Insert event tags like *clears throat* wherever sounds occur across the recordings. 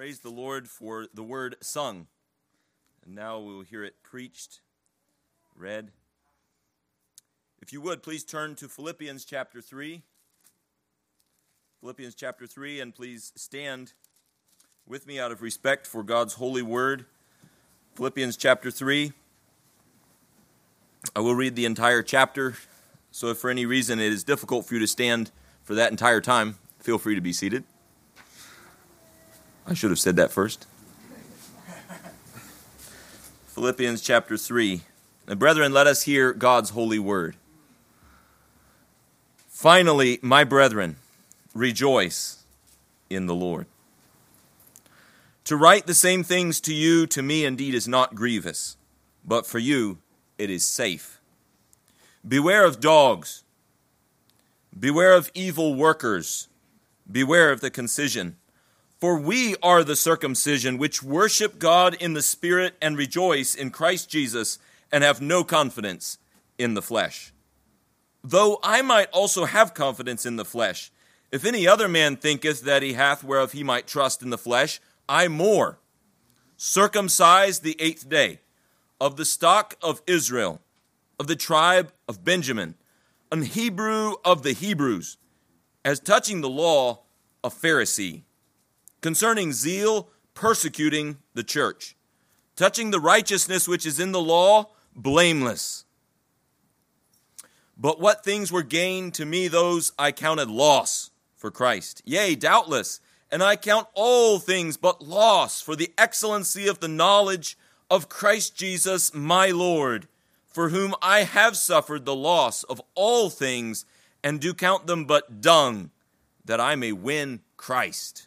Praise the Lord for the word sung. And now we will hear it preached, read. If you would, please turn to Philippians chapter 3. Philippians chapter 3, and please stand with me out of respect for God's holy word. Philippians chapter 3. I will read the entire chapter, so if for any reason it is difficult for you to stand for that entire time, feel free to be seated. I should have said that first. *laughs* Philippians chapter 3. And brethren, let us hear God's holy word. Finally, my brethren, rejoice in the Lord. To write the same things to you, to me indeed, is not grievous, but for you it is safe. Beware of dogs, beware of evil workers, beware of the concision. For we are the circumcision which worship God in the Spirit and rejoice in Christ Jesus and have no confidence in the flesh. Though I might also have confidence in the flesh, if any other man thinketh that he hath whereof he might trust in the flesh, I more. Circumcised the eighth day, of the stock of Israel, of the tribe of Benjamin, an Hebrew of the Hebrews, as touching the law, a Pharisee concerning zeal, persecuting the church, touching the righteousness which is in the law, blameless. But what things were gained to me, those I counted loss for Christ. Yea, doubtless, and I count all things but loss for the excellency of the knowledge of Christ Jesus my Lord, for whom I have suffered the loss of all things, and do count them but dung, that I may win Christ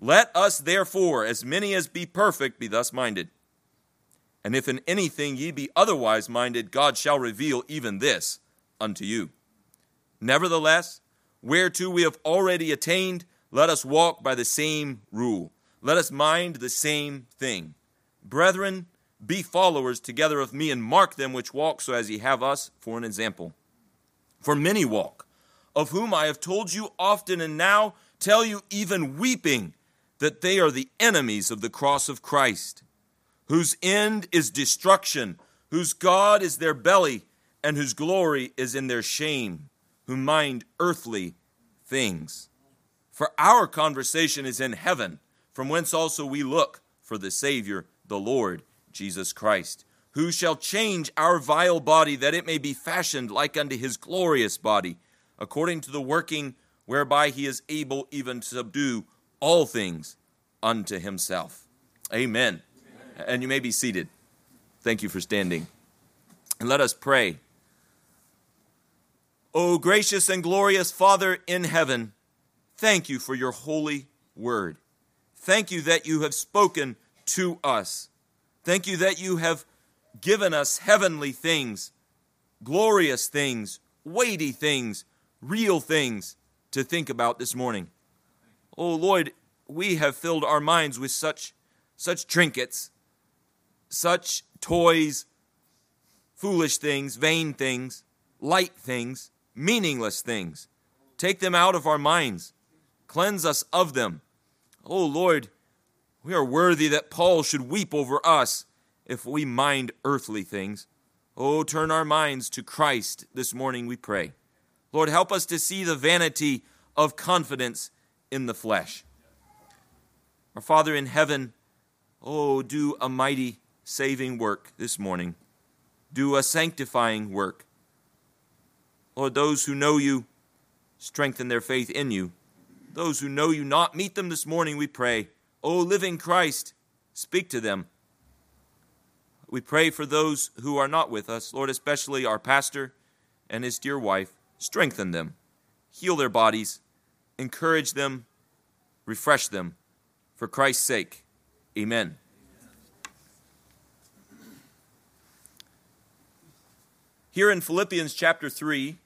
Let us therefore, as many as be perfect, be thus minded. And if in anything ye be otherwise minded, God shall reveal even this unto you. Nevertheless, whereto we have already attained, let us walk by the same rule. Let us mind the same thing. Brethren, be followers together of me, and mark them which walk so as ye have us for an example. For many walk, of whom I have told you often, and now tell you even weeping that they are the enemies of the cross of Christ, whose end is destruction, whose God is their belly, and whose glory is in their shame, who mind earthly things. For our conversation is in heaven, from whence also we look for the Savior, the Lord Jesus Christ, who shall change our vile body that it may be fashioned like unto his glorious body, according to the working whereby he is able even to subdue all things unto himself. Amen. Amen. And you may be seated. Thank you for standing. And let us pray. O gracious and glorious Father in heaven, thank you for your holy word. Thank you that you have spoken to us. Thank you that you have given us heavenly things, glorious things, weighty things, real things to think about this morning. Oh Lord, we have filled our minds with such such trinkets, such toys, foolish things, vain things, light things, meaningless things. Take them out of our minds. Cleanse us of them. Oh Lord, we are worthy that Paul should weep over us if we mind earthly things. Oh, turn our minds to Christ this morning, we pray. Lord, help us to see the vanity of confidence in the flesh. Our Father in heaven, Oh, do a mighty saving work this morning. Do a sanctifying work. Lord, those who know you, strengthen their faith in you. Those who know you not, meet them this morning, we pray. O living Christ, speak to them. We pray for those who are not with us, Lord, especially our pastor and his dear wife. Strengthen them, heal their bodies, encourage them, refresh them. For Christ's sake, amen. Here in Philippians chapter 3,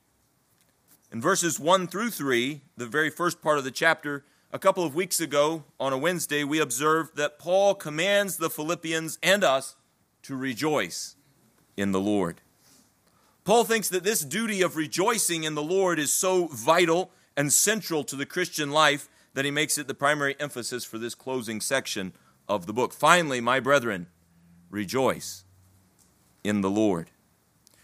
in verses 1 through 3, the very first part of the chapter, a couple of weeks ago on a Wednesday, we observed that Paul commands the Philippians and us to rejoice in the Lord. Paul thinks that this duty of rejoicing in the Lord is so vital and central to the Christian life that he makes it the primary emphasis for this closing section of the book. Finally, my brethren, rejoice in the Lord.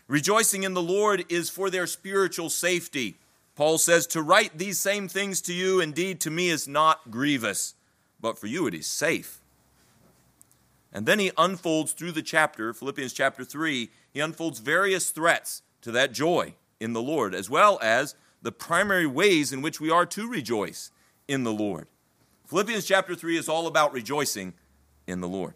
Rejoicing in the Lord is for their spiritual safety. Paul says, To write these same things to you, indeed, to me is not grievous, but for you it is safe. And then he unfolds through the chapter, Philippians chapter 3, he unfolds various threats to that joy in the Lord, as well as the primary ways in which we are to rejoice in the Lord. Philippians chapter 3 is all about rejoicing in the Lord.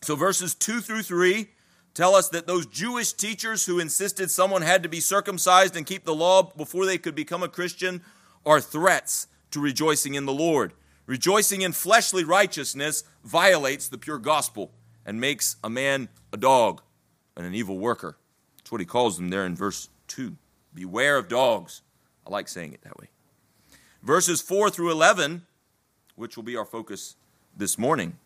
So verses 2 through 3 tell us that those Jewish teachers who insisted someone had to be circumcised and keep the law before they could become a Christian are threats to rejoicing in the Lord. Rejoicing in fleshly righteousness violates the pure gospel and makes a man a dog and an evil worker. That's what he calls them there in verse 2. Beware of dogs. I like saying it that way. Verses 4 through 11, which will be our focus this morning,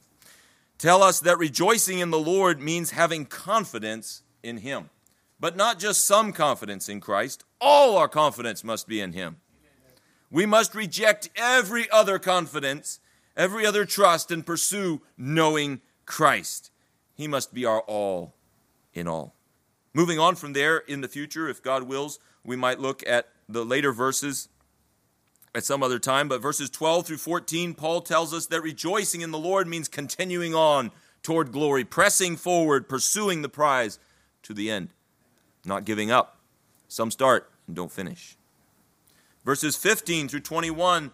tell us that rejoicing in the Lord means having confidence in Him. But not just some confidence in Christ, all our confidence must be in Him. We must reject every other confidence, every other trust, and pursue knowing Christ. He must be our all in all. Moving on from there in the future, if God wills, we might look at the later verses at some other time, but verses 12 through 14, Paul tells us that rejoicing in the Lord means continuing on toward glory, pressing forward, pursuing the prize to the end, not giving up. Some start and don't finish. Verses 15 through 21,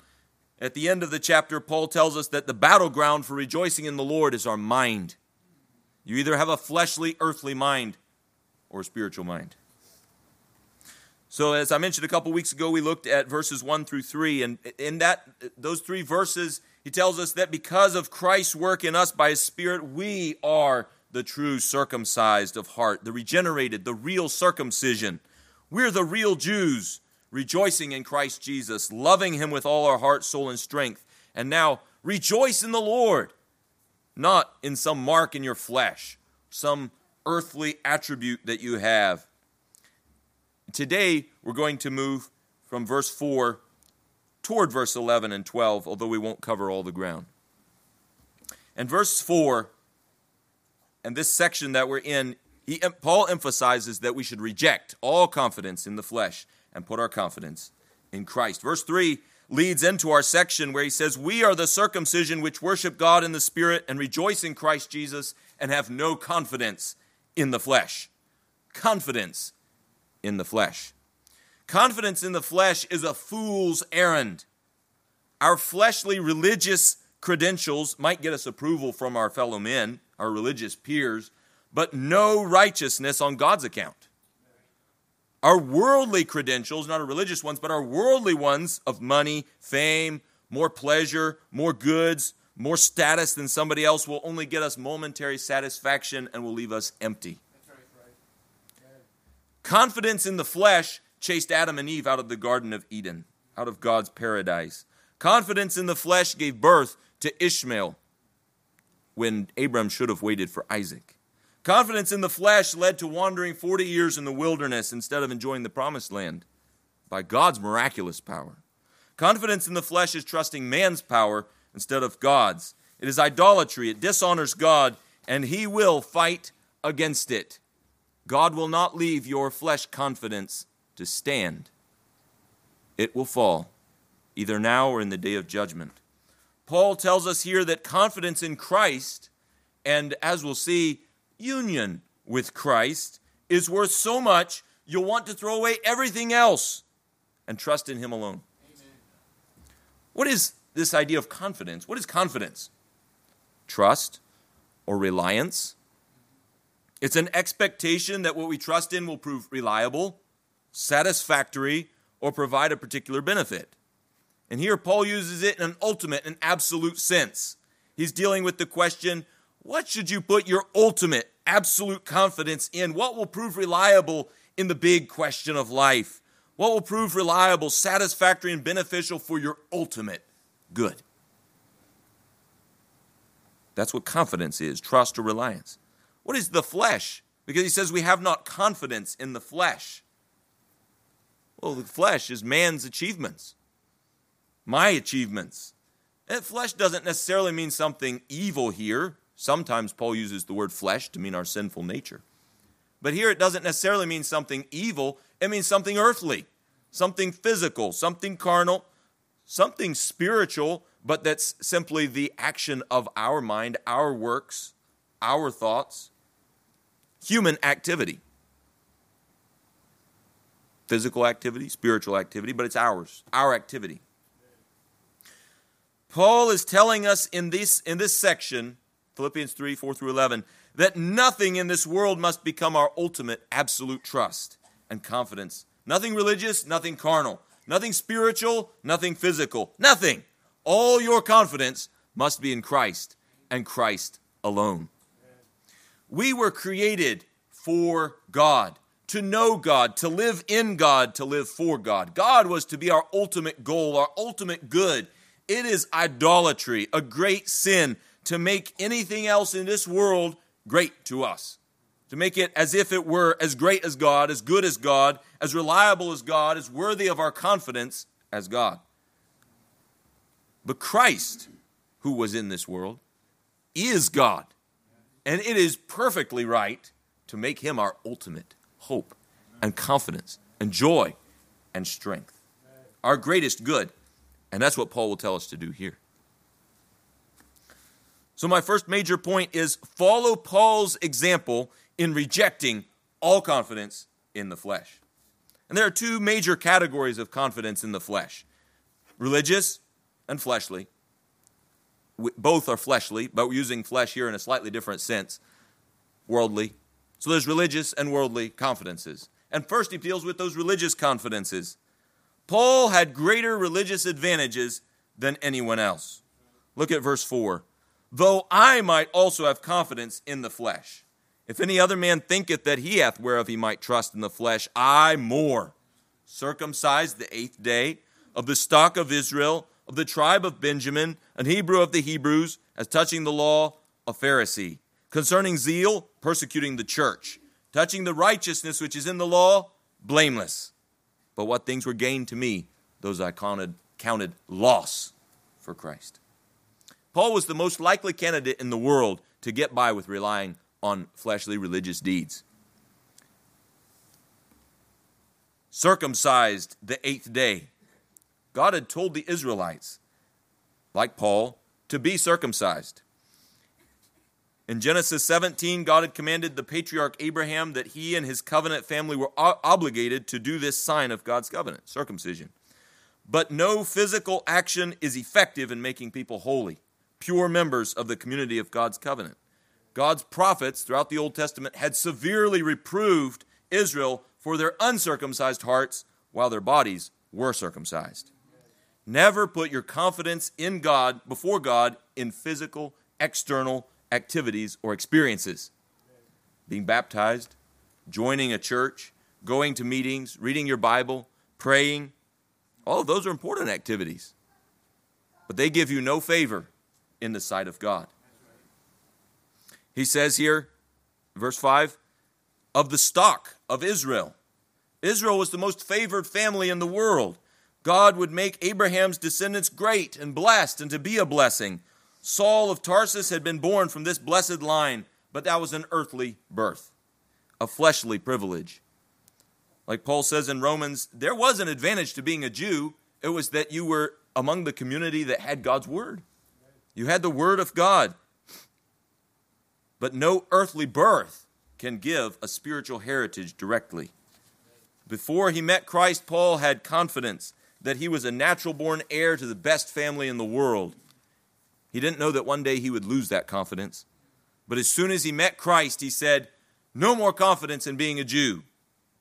at the end of the chapter, Paul tells us that the battleground for rejoicing in the Lord is our mind. You either have a fleshly, earthly mind or a spiritual mind. So, as I mentioned a couple weeks ago, we looked at verses 1 through 3. And in that, those three verses, he tells us that because of Christ's work in us by his Spirit, we are the true circumcised of heart, the regenerated, the real circumcision. We're the real Jews, rejoicing in Christ Jesus, loving him with all our heart, soul, and strength. And now, rejoice in the Lord, not in some mark in your flesh, some earthly attribute that you have Today, we're going to move from verse 4 toward verse 11 and 12, although we won't cover all the ground. And verse 4, and this section that we're in, he, Paul emphasizes that we should reject all confidence in the flesh and put our confidence in Christ. Verse 3 leads into our section where he says, We are the circumcision which worship God in the Spirit and rejoice in Christ Jesus and have no confidence in the flesh. Confidence in the flesh. Confidence in the flesh is a fool's errand. Our fleshly religious credentials might get us approval from our fellow men, our religious peers, but no righteousness on God's account. Our worldly credentials, not our religious ones, but our worldly ones of money, fame, more pleasure, more goods, more status than somebody else will only get us momentary satisfaction and will leave us empty. Confidence in the flesh chased Adam and Eve out of the Garden of Eden, out of God's paradise. Confidence in the flesh gave birth to Ishmael when Abram should have waited for Isaac. Confidence in the flesh led to wandering 40 years in the wilderness instead of enjoying the promised land by God's miraculous power. Confidence in the flesh is trusting man's power instead of God's. It is idolatry, it dishonors God, and He will fight against it. God will not leave your flesh confidence to stand. It will fall, either now or in the day of judgment. Paul tells us here that confidence in Christ, and as we'll see, union with Christ, is worth so much you'll want to throw away everything else and trust in Him alone. Amen. What is this idea of confidence? What is confidence? Trust or reliance? It's an expectation that what we trust in will prove reliable, satisfactory, or provide a particular benefit. And here Paul uses it in an ultimate and absolute sense. He's dealing with the question what should you put your ultimate, absolute confidence in? What will prove reliable in the big question of life? What will prove reliable, satisfactory, and beneficial for your ultimate good? That's what confidence is trust or reliance. What is the flesh? Because he says we have not confidence in the flesh. Well, the flesh is man's achievements, my achievements. And flesh doesn't necessarily mean something evil here. Sometimes Paul uses the word flesh to mean our sinful nature. But here it doesn't necessarily mean something evil, it means something earthly, something physical, something carnal, something spiritual, but that's simply the action of our mind, our works, our thoughts, human activity. Physical activity, spiritual activity, but it's ours, our activity. Paul is telling us in this, in this section, Philippians 3 4 through 11, that nothing in this world must become our ultimate absolute trust and confidence. Nothing religious, nothing carnal, nothing spiritual, nothing physical, nothing. All your confidence must be in Christ and Christ alone. We were created for God, to know God, to live in God, to live for God. God was to be our ultimate goal, our ultimate good. It is idolatry, a great sin, to make anything else in this world great to us. To make it as if it were as great as God, as good as God, as reliable as God, as worthy of our confidence as God. But Christ, who was in this world, is God. And it is perfectly right to make him our ultimate hope and confidence and joy and strength. Our greatest good. And that's what Paul will tell us to do here. So, my first major point is follow Paul's example in rejecting all confidence in the flesh. And there are two major categories of confidence in the flesh religious and fleshly. Both are fleshly, but we're using flesh here in a slightly different sense worldly. So there's religious and worldly confidences. And first, he deals with those religious confidences. Paul had greater religious advantages than anyone else. Look at verse 4 though I might also have confidence in the flesh. If any other man thinketh that he hath whereof he might trust in the flesh, I more. Circumcised the eighth day, of the stock of Israel, of the tribe of Benjamin, an Hebrew of the Hebrews, as touching the law, a Pharisee. Concerning zeal, persecuting the church. Touching the righteousness which is in the law, blameless. But what things were gained to me, those I counted, counted loss for Christ. Paul was the most likely candidate in the world to get by with relying on fleshly religious deeds. Circumcised the eighth day. God had told the Israelites, like Paul, to be circumcised. In Genesis 17, God had commanded the patriarch Abraham that he and his covenant family were obligated to do this sign of God's covenant, circumcision. But no physical action is effective in making people holy pure members of the community of God's covenant. God's prophets throughout the Old Testament had severely reproved Israel for their uncircumcised hearts while their bodies were circumcised. Never put your confidence in God, before God, in physical, external activities or experiences. Being baptized, joining a church, going to meetings, reading your Bible, praying, all of those are important activities. But they give you no favor in the sight of God. He says here, verse 5, of the stock of Israel. Israel was the most favored family in the world. God would make Abraham's descendants great and blessed and to be a blessing. Saul of Tarsus had been born from this blessed line, but that was an earthly birth, a fleshly privilege. Like Paul says in Romans, there was an advantage to being a Jew. It was that you were among the community that had God's word You had the Word of God. But no earthly birth can give a spiritual heritage directly. Before he met Christ, Paul had confidence that he was a natural born heir to the best family in the world. He didn't know that one day he would lose that confidence. But as soon as he met Christ, he said, No more confidence in being a Jew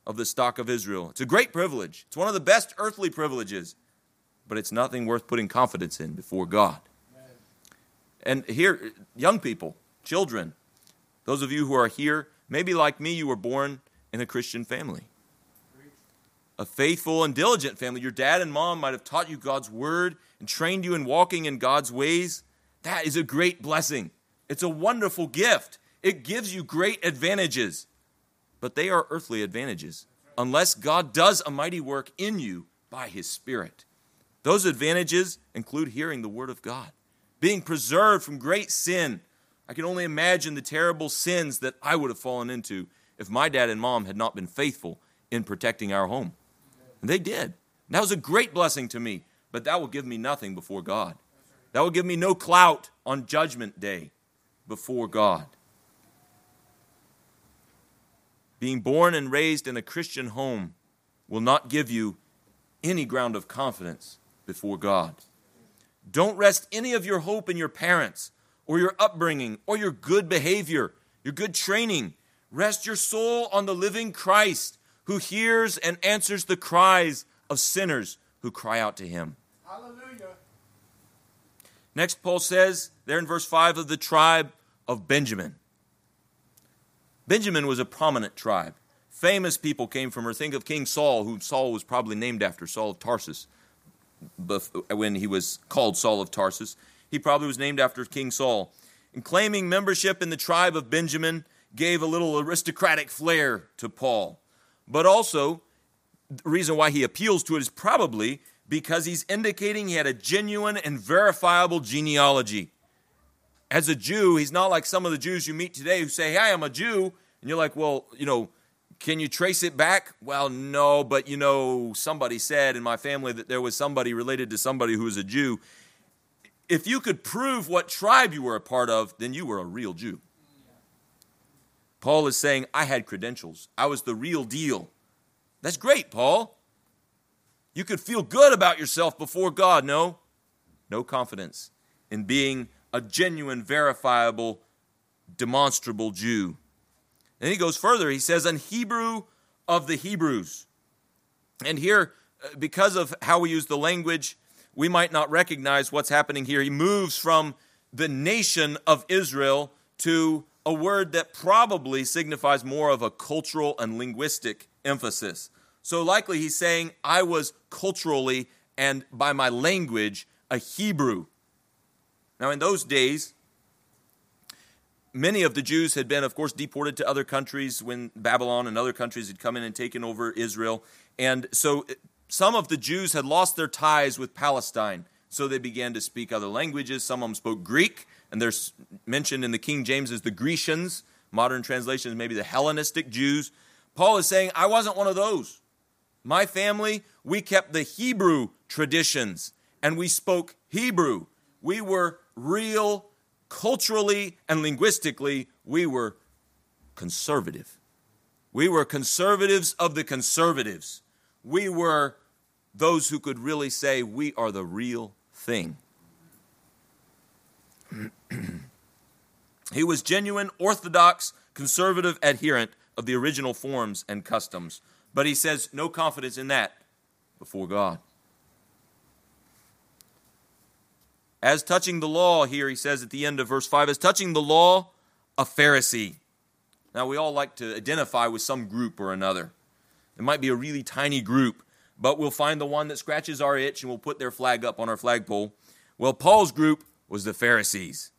of the stock of Israel. It's a great privilege. It's one of the best earthly privileges, but it's nothing worth putting confidence in before God. And here, young people, children, those of you who are here, maybe like me, you were born in a Christian family. A faithful and diligent family. Your dad and mom might have taught you God's word and trained you in walking in God's ways. That is a great blessing. It's a wonderful gift. It gives you great advantages, but they are earthly advantages unless God does a mighty work in you by His Spirit. Those advantages include hearing the Word of God, being preserved from great sin. I can only imagine the terrible sins that I would have fallen into if my dad and mom had not been faithful in protecting our home. They did. And that was a great blessing to me, but that will give me nothing before God. That will give me no clout on Judgment Day before God. Being born and raised in a Christian home will not give you any ground of confidence before God. Don't rest any of your hope in your parents or your upbringing or your good behavior, your good training. Rest your soul on the living Christ who hears and answers the cries of sinners who cry out to him. Hallelujah. Next, Paul says, there in verse 5, of the tribe of Benjamin. Benjamin was a prominent tribe. Famous people came from her. Think of King Saul, who Saul was probably named after, Saul of Tarsus, when he was called Saul of Tarsus. He probably was named after King Saul. And claiming membership in the tribe of Benjamin gave a little aristocratic flair to Paul. But also, the reason why he appeals to it is probably because he's indicating he had a genuine and verifiable genealogy. As a Jew, he's not like some of the Jews you meet today who say, Hey, I'm a Jew. And you're like, Well, you know, can you trace it back? Well, no, but you know, somebody said in my family that there was somebody related to somebody who was a Jew. If you could prove what tribe you were a part of, then you were a real Jew. Paul is saying, I had credentials. I was the real deal. That's great, Paul. You could feel good about yourself before God. No, no confidence in being a genuine, verifiable, demonstrable Jew. And he goes further. He says, an Hebrew of the Hebrews. And here, uh, because of how we use the language, we might not recognize what's happening here. He moves from the nation of Israel to a word that probably signifies more of a cultural and linguistic emphasis. So likely he's saying, I was culturally and by my language a Hebrew. Now, in those days, many of the Jews had been, of course, deported to other countries when Babylon and other countries had come in and taken over Israel. And so eh, some of the Jews had lost their ties with Palestine. So they began to speak other languages. Some of them spoke Greek, and they're mentioned in the King James as the Grecians. Modern translations, maybe the Hellenistic Jews. Paul is saying, I wasn't one of those. My family, we kept the Hebrew traditions and we spoke Hebrew. We were real, culturally and linguistically, we were conservative. We were conservatives of the conservatives. We were those who could really say, We are the real thing. *clears throat* he was genuine, orthodox, conservative adherent of the original forms and customs but he says, no confidence in that before God. As touching the law, here he says at the end of verse 5, as touching the law, a Pharisee. Now, we all like to identify with some group or another. It might be a really tiny group, but we'll find the one that scratches our itch and we'll put their flag up on our flagpole. Well, Paul's group was the Pharisees.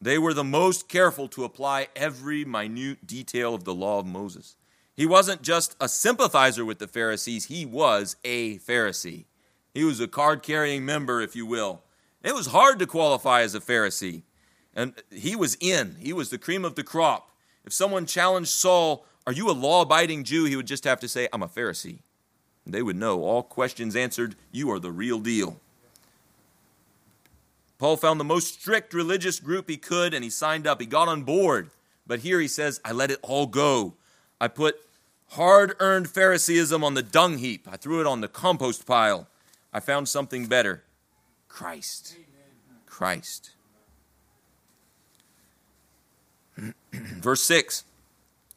They were the most careful to apply every minute detail of the law of Moses. He wasn't just a sympathizer with the Pharisees, he was a Pharisee. He was a card carrying member, if you will. It was hard to qualify as a Pharisee. And he was in, he was the cream of the crop. If someone challenged Saul, Are you a law abiding Jew? he would just have to say, I'm a Pharisee. And they would know, all questions answered, You are the real deal. Paul found the most strict religious group he could and he signed up. He got on board. But here he says, I let it all go. I put hard earned Phariseeism on the dung heap, I threw it on the compost pile. I found something better Christ. Christ. *clears throat* Verse 6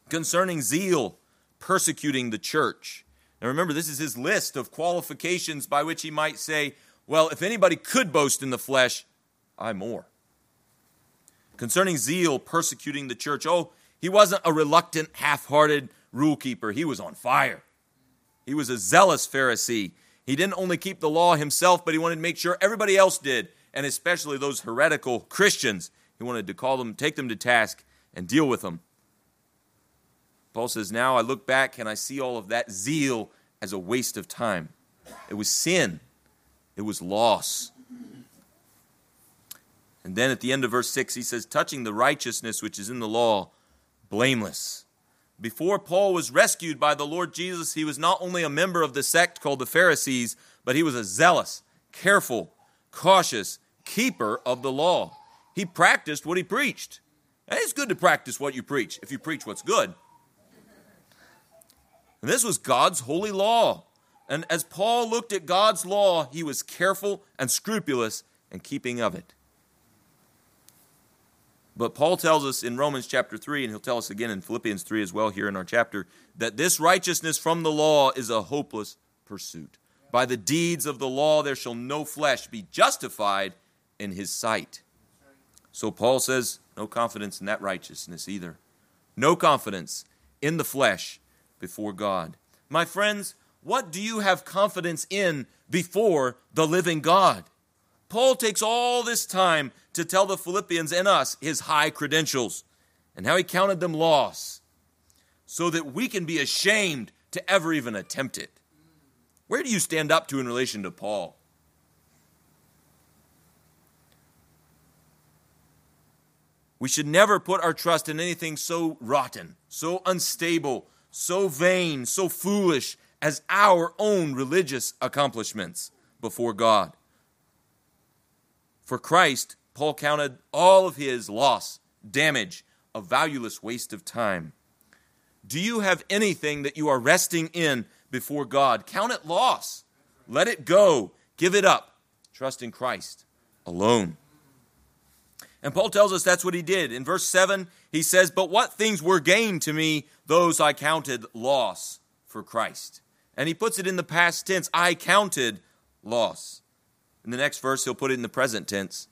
concerning zeal persecuting the church. Now remember, this is his list of qualifications by which he might say, Well, if anybody could boast in the flesh, I more. Concerning zeal persecuting the church, oh, he wasn't a reluctant, half hearted rule keeper. He was on fire. He was a zealous Pharisee. He didn't only keep the law himself, but he wanted to make sure everybody else did, and especially those heretical Christians. He wanted to call them, take them to task, and deal with them. Paul says, Now I look back and I see all of that zeal as a waste of time. It was sin, it was loss. And then at the end of verse 6, he says, Touching the righteousness which is in the law, blameless. Before Paul was rescued by the Lord Jesus, he was not only a member of the sect called the Pharisees, but he was a zealous, careful, cautious keeper of the law. He practiced what he preached. And it's good to practice what you preach if you preach what's good. And this was God's holy law. And as Paul looked at God's law, he was careful and scrupulous in keeping of it. But Paul tells us in Romans chapter 3, and he'll tell us again in Philippians 3 as well here in our chapter, that this righteousness from the law is a hopeless pursuit. By the deeds of the law there shall no flesh be justified in his sight. So Paul says, no confidence in that righteousness either. No confidence in the flesh before God. My friends, what do you have confidence in before the living God? Paul takes all this time to tell the Philippians and us his high credentials and how he counted them loss so that we can be ashamed to ever even attempt it. Where do you stand up to in relation to Paul? We should never put our trust in anything so rotten, so unstable, so vain, so foolish as our own religious accomplishments before God. For Christ, Paul counted all of his loss, damage, a valueless waste of time. Do you have anything that you are resting in before God? Count it loss. Let it go. Give it up. Trust in Christ alone. And Paul tells us that's what he did. In verse 7, he says, But what things were gained to me, those I counted loss for Christ. And he puts it in the past tense I counted loss. In the next verse, he'll put it in the present tense.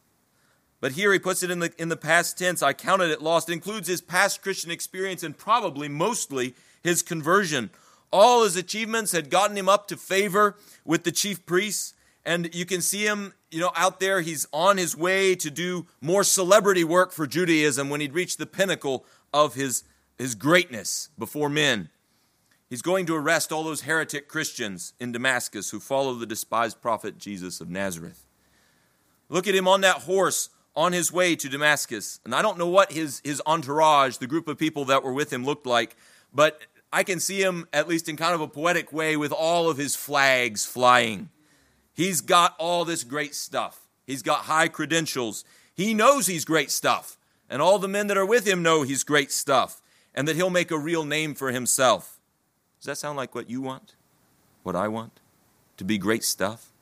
But here he puts it in the, in the past tense. I counted it lost. It includes his past Christian experience and probably mostly his conversion. All his achievements had gotten him up to favor with the chief priests. And you can see him, you know, out there. He's on his way to do more celebrity work for Judaism when he'd reached the pinnacle of his, his greatness before men. He's going to arrest all those heretic Christians in Damascus who follow the despised prophet Jesus of Nazareth. Look at him on that horse on his way to Damascus. And I don't know what his, his entourage, the group of people that were with him, looked like, but I can see him, at least in kind of a poetic way, with all of his flags flying. He's got all this great stuff. He's got high credentials. He knows he's great stuff. And all the men that are with him know he's great stuff and that he'll make a real name for himself. Does that sound like what you want? What I want? To be great stuff?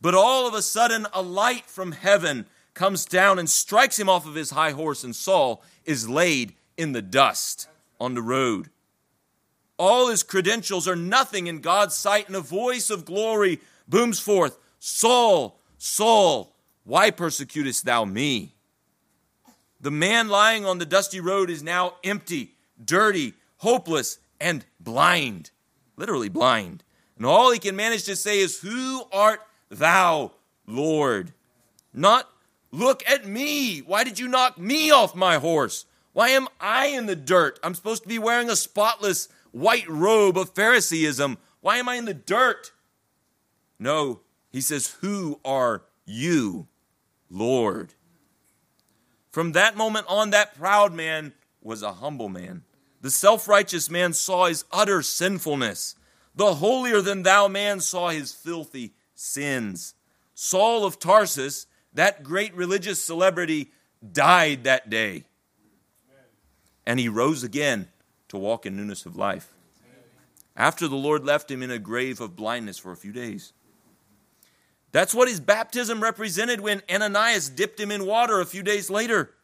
But all of a sudden, a light from heaven comes down and strikes him off of his high horse, and Saul is laid in the dust on the road. All his credentials are nothing in God's sight, and a voice of glory booms forth Saul, Saul, why persecutest thou me? The man lying on the dusty road is now empty, dirty, hopeless, and blind. Literally blind. And all he can manage to say is, Who art thou, Lord? Not Look at me. Why did you knock me off my horse? Why am I in the dirt? I'm supposed to be wearing a spotless white robe of Phariseeism. Why am I in the dirt? No, he says, Who are you, Lord? From that moment on, that proud man was a humble man. The self righteous man saw his utter sinfulness. The holier than thou man saw his filthy sins. Saul of Tarsus that great religious celebrity, died that day. And he rose again to walk in newness of life. After the Lord left him in a grave of blindness for a few days. That's what his baptism represented when Ananias dipped him in water a few days later.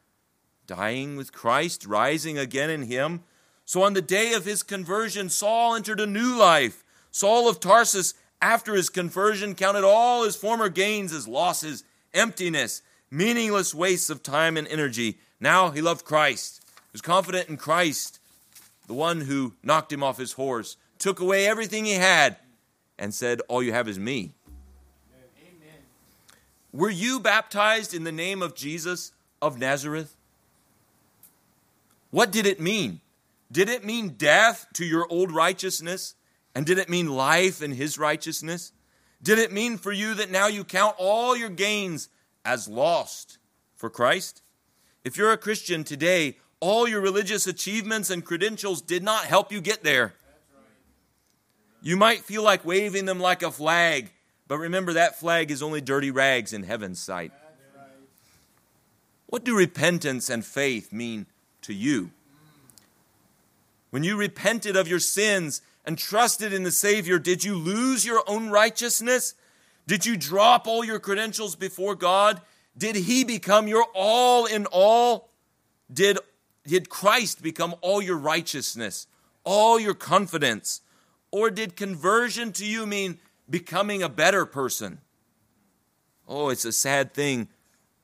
Dying with Christ, rising again in him. So on the day of his conversion, Saul entered a new life. Saul of Tarsus, after his conversion, counted all his former gains as losses, emptiness, meaningless wastes of time and energy. Now he loved Christ, he was confident in Christ, the one who knocked him off his horse, took away everything he had, and said, All you have is me. Amen. Were you baptized in the name of Jesus of Nazareth? What did it mean? Did it mean death to your old righteousness? And did it mean life in his righteousness? Did it mean for you that now you count all your gains as lost for Christ? If you're a Christian today, all your religious achievements and credentials did not help you get there. You might feel like waving them like a flag, but remember that flag is only dirty rags in heaven's sight. What do repentance and faith mean to you? When you repented of your sins and trusted in the Savior, did you lose your own righteousness? Did you drop all your credentials before God? Did He become your all in all? Did, did Christ become all your righteousness, all your confidence? Or did conversion to you mean becoming a better person? Oh, it's a sad thing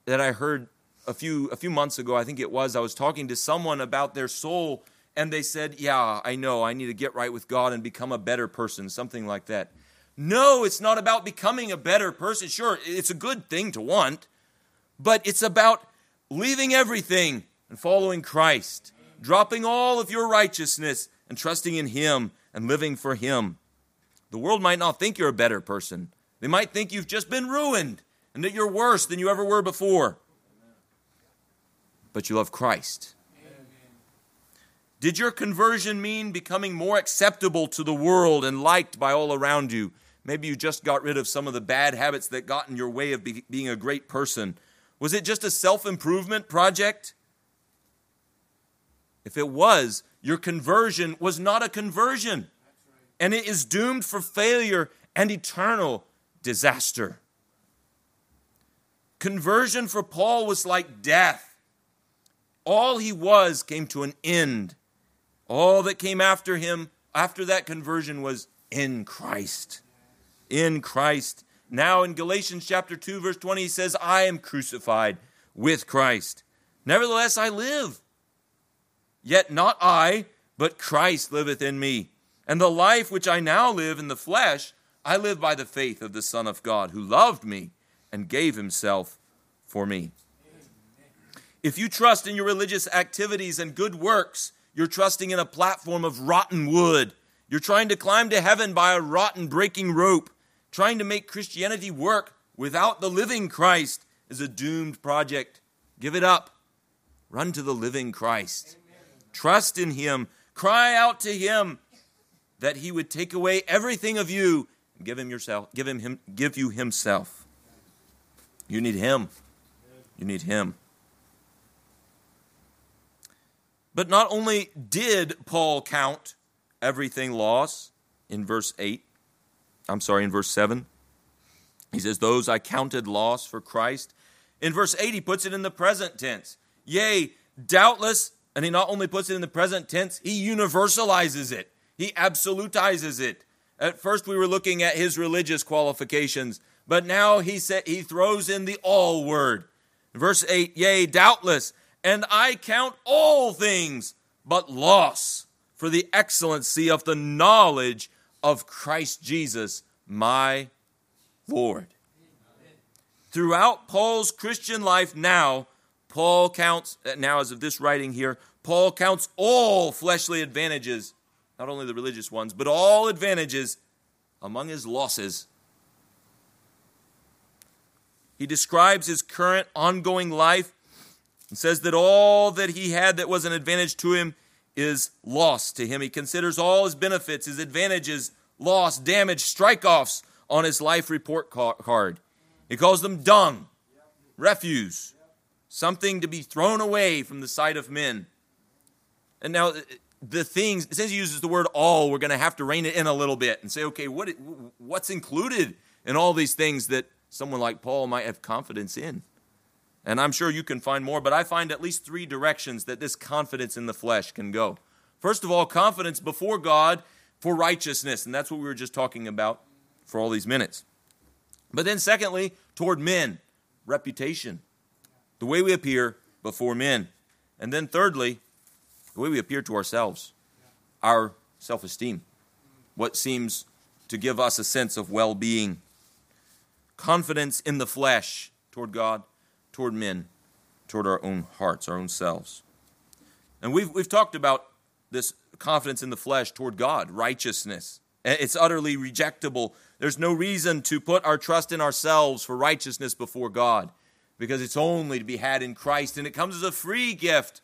that I heard a few, a few months ago, I think it was. I was talking to someone about their soul, and they said, Yeah, I know, I need to get right with God and become a better person, something like that. No, it's not about becoming a better person. Sure, it's a good thing to want, but it's about leaving everything and following Christ, dropping all of your righteousness and trusting in Him and living for Him. The world might not think you're a better person. They might think you've just been ruined and that you're worse than you ever were before. But you love Christ. Did your conversion mean becoming more acceptable to the world and liked by all around you? Maybe you just got rid of some of the bad habits that got in your way of be, being a great person. Was it just a self improvement project? If it was, your conversion was not a conversion, and it is doomed for failure and eternal disaster. Conversion for Paul was like death. All he was came to an end. All that came after him, after that conversion, was in Christ in Christ. Now in Galatians chapter 2 verse 20 he says, "I am crucified with Christ. Nevertheless I live. Yet not I, but Christ liveth in me. And the life which I now live in the flesh, I live by the faith of the Son of God, who loved me and gave himself for me." If you trust in your religious activities and good works, you're trusting in a platform of rotten wood. You're trying to climb to heaven by a rotten breaking rope. Trying to make Christianity work without the living Christ is a doomed project. Give it up. Run to the living Christ. Trust in Him. Cry out to Him that He would take away everything of you and give Him yourself. Give Him, him give you Himself. You need Him. You need Him. But not only did Paul count everything lost in verse 8, I'm sorry, in verse 7. He says, Those I counted loss for Christ. In verse 8, he puts it in the present tense. Yea, doubtless, and he not only puts it in the present tense, he universalizes it, he absolutizes it. At first, we were looking at his religious qualifications, but now he, said, he throws in the all word. Verse 8, Yea, doubtless, and I count all things but loss for the excellency of the knowledge of Christ Jesus, my Lord. Throughout Paul's Christian life now, Paul counts, uh, now as of this writing here, Paul counts all fleshly advantages, not only the religious ones, but all advantages among his losses. He describes his current ongoing life and says that all that he had that was an advantage to him is lost to him. He considers all his benefits, his advantages, loss, damage, strike offs on his life report card. He calls them dung. refuse, something to be thrown away from the sight of men. And now, uh, the things, since he uses the word all, we're going to have to rein it in a little bit and say, okay, what, what's included in all these things that someone like Paul might have confidence in? And I'm sure you can find more, but I find at least three directions that this confidence in the flesh can go. First of all, confidence before God for righteousness, and that's what we were just talking about for all these minutes. But then, secondly, toward men, reputation, the way we appear before men. And then, thirdly, the way we appear to ourselves, our self esteem, what seems to give us a sense of well being, confidence in the flesh toward God, toward men, toward our own hearts, our own selves. And we've, we've talked about this confidence in the flesh toward God, righteousness. Eh, it's utterly rejectable. There's no reason to put our trust in ourselves for righteousness before God because it's only to be had in Christ and it comes as a free gift.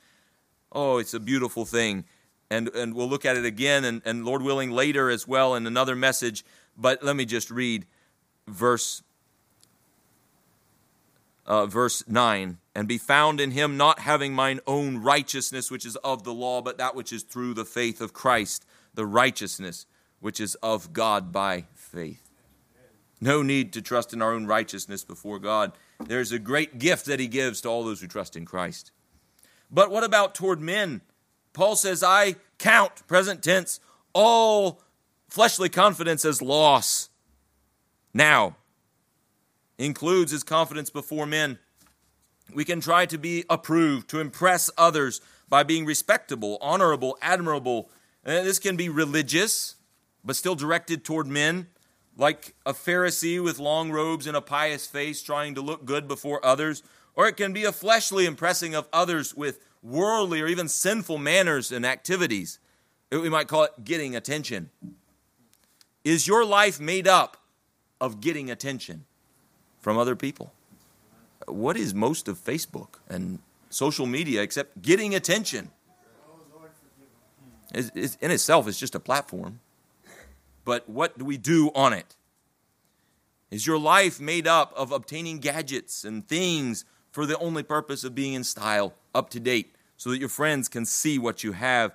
Oh, it's a beautiful thing. And, and we'll look at it again and, and Lord willing later as well in another message. But let me just read verse uh, verse 9 and be found in him not having mine own righteousness which is of the law but that which is through the faith of christ the righteousness which is of god by faith. No need to trust in our own righteousness before god. There's a great gift that he gives to all those who trust in christ. But what about toward men? Paul says i count present tense all fleshly confidence as loss. Now includes his confidence before men. We can try to be approved, to impress others by being respectable, honorable, admirable. And this can be religious, but still directed toward men, like a Pharisee with long robes and a pious face trying to look good before others. Or it can be a fleshly impressing of others with worldly or even sinful manners and activities. We might call it getting attention. Is your life made up of getting attention? From other people. What is most of Facebook and social media except getting attention? It's, in itself, it's just a platform. But what do we do on it? Is your life made up of obtaining gadgets and things for the only purpose of being in style, up to date, so that your friends can see what you have?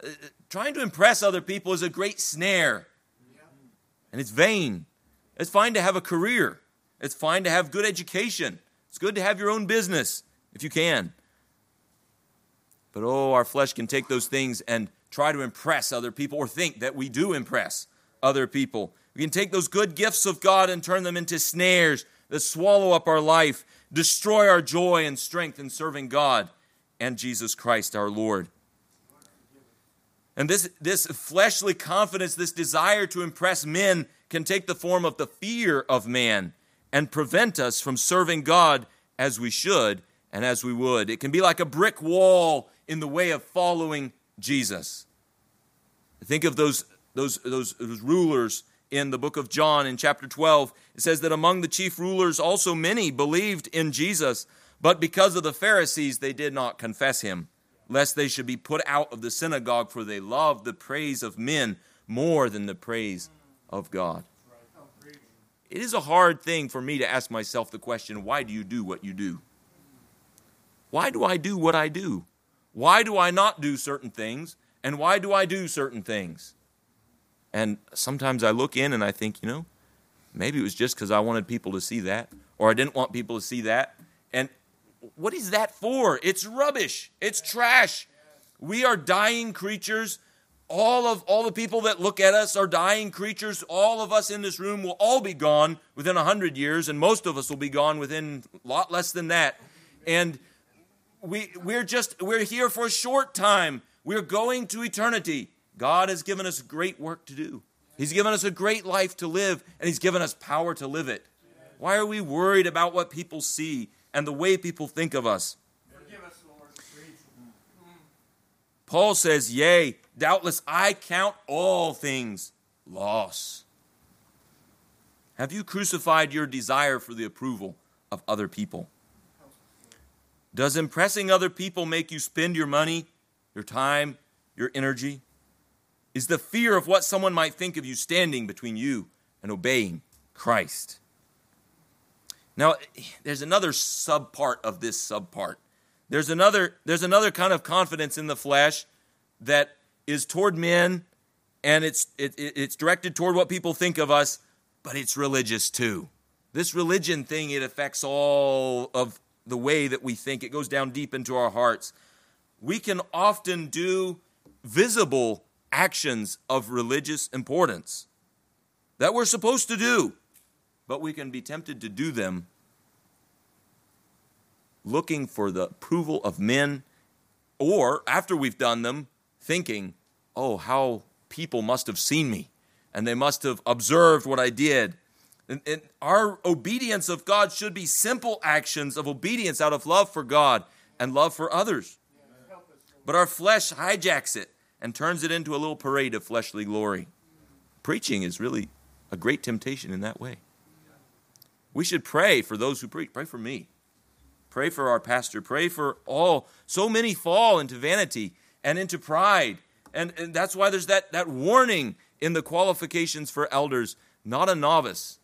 Uh, trying to impress other people is a great snare, and it's vain. It's fine to have a career, it's fine to have good education. It's good to have your own business if you can. But oh, our flesh can take those things and try to impress other people or think that we do impress other people. We can take those good gifts of God and turn them into snares that swallow up our life, destroy our joy and strength in serving God and Jesus Christ our Lord. And this, this fleshly confidence, this desire to impress men, can take the form of the fear of man and prevent us from serving God as we should and as we would. It can be like a brick wall in the way of following Jesus. Think of those, those, those, those rulers in the book of John in chapter 12. It says that among the chief rulers also many believed in Jesus, but because of the Pharisees they did not confess him, lest they should be put out of the synagogue, for they loved the praise of men more than the praise of God. It is a hard thing for me to ask myself the question why do you do what you do? Why do I do what I do? Why do I not do certain things? And why do I do certain things? And sometimes I look in and I think, you know, maybe it was just because I wanted people to see that, or I didn't want people to see that. And what is that for? It's rubbish, it's trash. We are dying creatures all of all the people that look at us are dying creatures. All of us in this room will all be gone within a hundred years and most of us will be gone within a lot less than that. And we we're just we're here for a short time. We're going to eternity. God has given us great work to do. He's given us a great life to live and he's given us power to live it. Why are we worried about what people see and the way people think of us? Paul says, Yea, doubtless I count all things loss. Have you crucified your desire for the approval of other people? Does impressing other people make you spend your money, your time, your energy? Is the fear of what someone might think of you standing between you and obeying Christ? Now, there's another subpart of this subpart. There's another, there's another kind of confidence in the flesh that is toward men and it's, it, it's directed toward what people think of us, but it's religious too. This religion thing, it affects all of the way that we think. It goes down deep into our hearts. We can often do visible actions of religious importance that we're supposed to do, but we can be tempted to do them looking for the approval of men, or after we've done them, thinking, oh, how people must have seen me and they must have observed what I did. And, and, our obedience of God should be simple actions of obedience out of love for God and love for others. But our flesh hijacks it and turns it into a little parade of fleshly glory. Preaching is really a great temptation in that way. We should pray for those who preach. Pray for me. Pray for our pastor. Pray for all. So many fall into vanity and into pride. And, and that's why there's that, that warning in the qualifications for elders not a novice,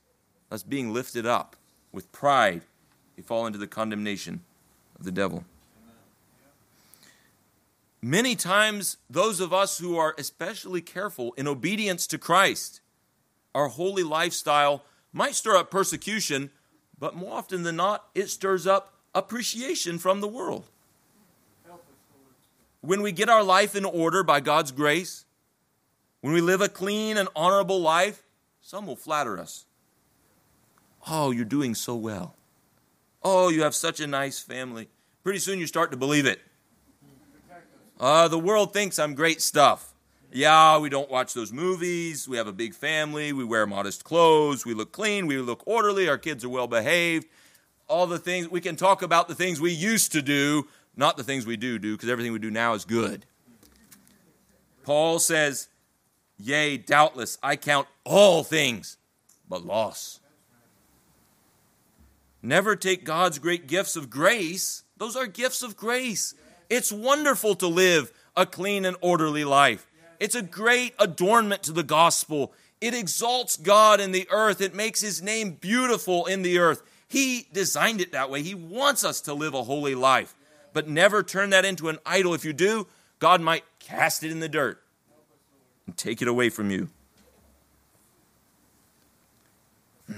that's being lifted up with pride. You fall into the condemnation of the devil. Many times, those of us who are especially careful in obedience to Christ, our holy lifestyle might stir up persecution, but more often than not, it stirs up appreciation from the world. When we get our life in order by God's grace, when we live a clean and honorable life, some will flatter us. Oh, you're doing so well. Oh, you have such a nice family. Pretty soon you start to believe it. Uh, the world thinks I'm great stuff. Yeah, we don't watch those movies. We have a big family. We wear modest clothes. We look clean. We look orderly. Our kids are well behaved all the things we can talk about the things we used to do, not the things we do do, because everything we do now is good. Paul says, Yea, doubtless, I count all things but loss. Never take God's great gifts of grace. Those are gifts of grace. It's wonderful to live a clean and orderly life. It's a great adornment to the gospel. It exalts God in the earth. It makes his name beautiful in the earth. He designed it that way. He wants us to live a holy life. But never turn that into an idol. If you do, God might cast it in the dirt and take it away from you. *clears throat*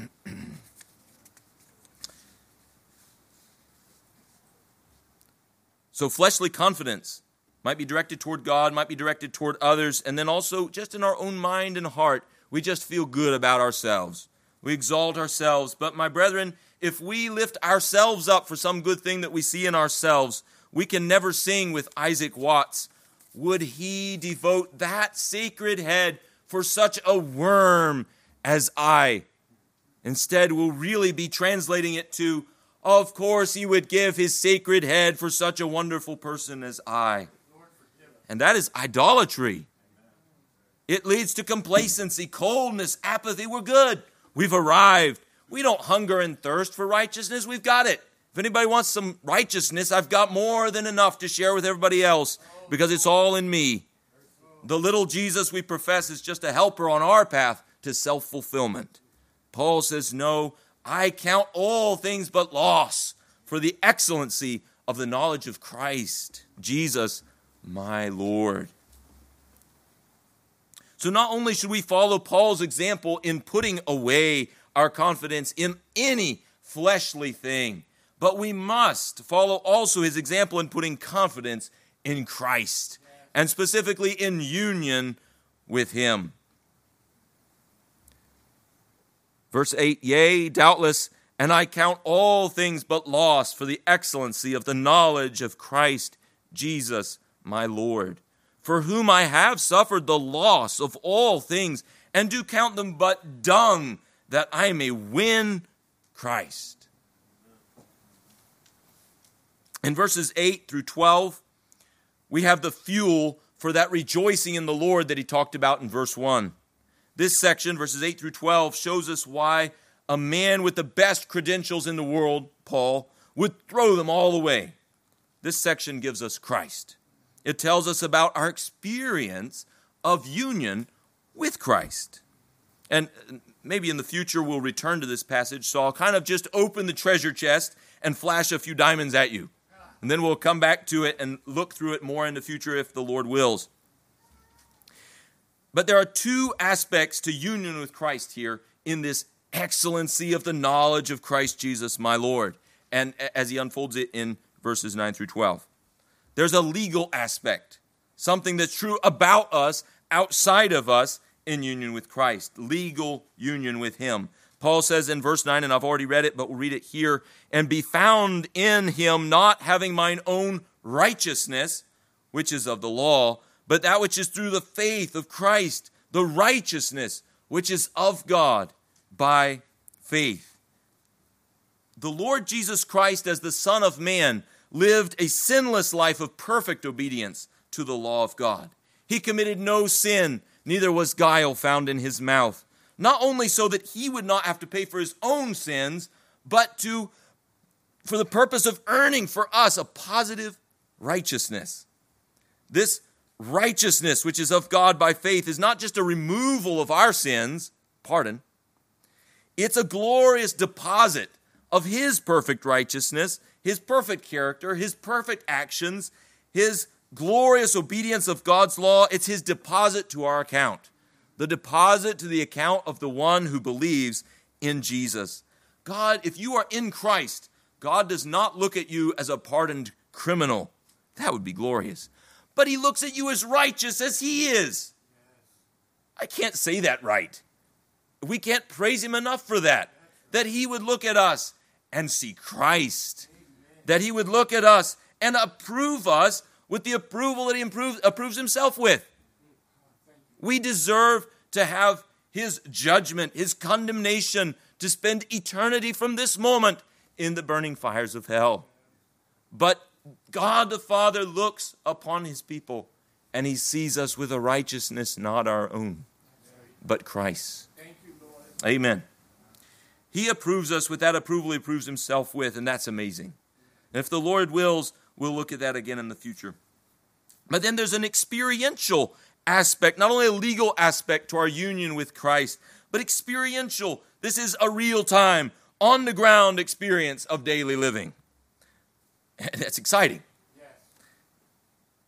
so, fleshly confidence might be directed toward God, might be directed toward others, and then also just in our own mind and heart, we just feel good about ourselves. We exalt ourselves. But, my brethren, if we lift ourselves up for some good thing that we see in ourselves, we can never sing with Isaac Watts. Would he devote that sacred head for such a worm as I? Instead, we'll really be translating it to, of course, he would give his sacred head for such a wonderful person as I. And that is idolatry. It leads to complacency, coldness, apathy. We're good. We've arrived. We don't hunger and thirst for righteousness. We've got it. If anybody wants some righteousness, I've got more than enough to share with everybody else because it's all in me. The little Jesus we profess is just a helper on our path to self fulfillment. Paul says, No, I count all things but loss for the excellency of the knowledge of Christ, Jesus, my Lord. So, not only should we follow Paul's example in putting away our confidence in any fleshly thing. But we must follow also his example in putting confidence in Christ and specifically in union with him. Verse 8 Yea, doubtless, and I count all things but loss for the excellency of the knowledge of Christ Jesus my Lord, for whom I have suffered the loss of all things, and do count them but dung that I may win Christ. In verses 8 through 12, we have the fuel for that rejoicing in the Lord that he talked about in verse 1. This section, verses 8 through 12, shows us why a man with the best credentials in the world, Paul, would throw them all away. This section gives us Christ. It tells us about our experience of union with Christ. And maybe in the future we'll return to this passage, so I'll kind of just open the treasure chest and flash a few diamonds at you. And then we'll come back to it and look through it more in the future if the Lord wills. But there are two aspects to union with Christ here in this excellency of the knowledge of Christ Jesus, my Lord. And as he unfolds it in verses 9 through 12, there's a legal aspect, something that's true about us, outside of us, in union with Christ, legal union with him. Paul says in verse 9, and I've already read it, but we'll read it here, and be found in him, not having mine own righteousness, which is of the law, but that which is through the faith of Christ, the righteousness which is of God by faith. The Lord Jesus Christ, as the Son of Man, lived a sinless life of perfect obedience to the law of God. He committed no sin, neither was guile found in his mouth. Not only so that he would not have to pay for his own sins, but to for the purpose of earning for us a positive righteousness. This righteousness, which is of God by faith, is not just a removal of our sins, pardon, it's a glorious deposit of His perfect righteousness, His perfect character, His perfect actions, His glorious obedience of God's law. It's His deposit to our account, the deposit to the account of the one who believes in Jesus. God, if you are in Christ, God does not look at you as a pardoned criminal. That would be glorious but he looks at you as righteous as he is. I can't say that right. We can't praise him enough for that. That he would look at us and see Christ. That he would look at us and approve us with the approval that he improves, approves himself with. We deserve to have his judgment, his condemnation, to spend eternity from this moment in the burning fires of hell. But God the Father looks upon his people and he sees us with a righteousness not our own, but Christ. Amen. He approves us with that approval he approves himself with, and that's amazing. And if the Lord wills, we'll look at that again in the future. But then there's an experiential aspect, not only a legal aspect to our union with Christ, but experiential. This is a real time, on the ground experience of daily living. *laughs* That's exciting.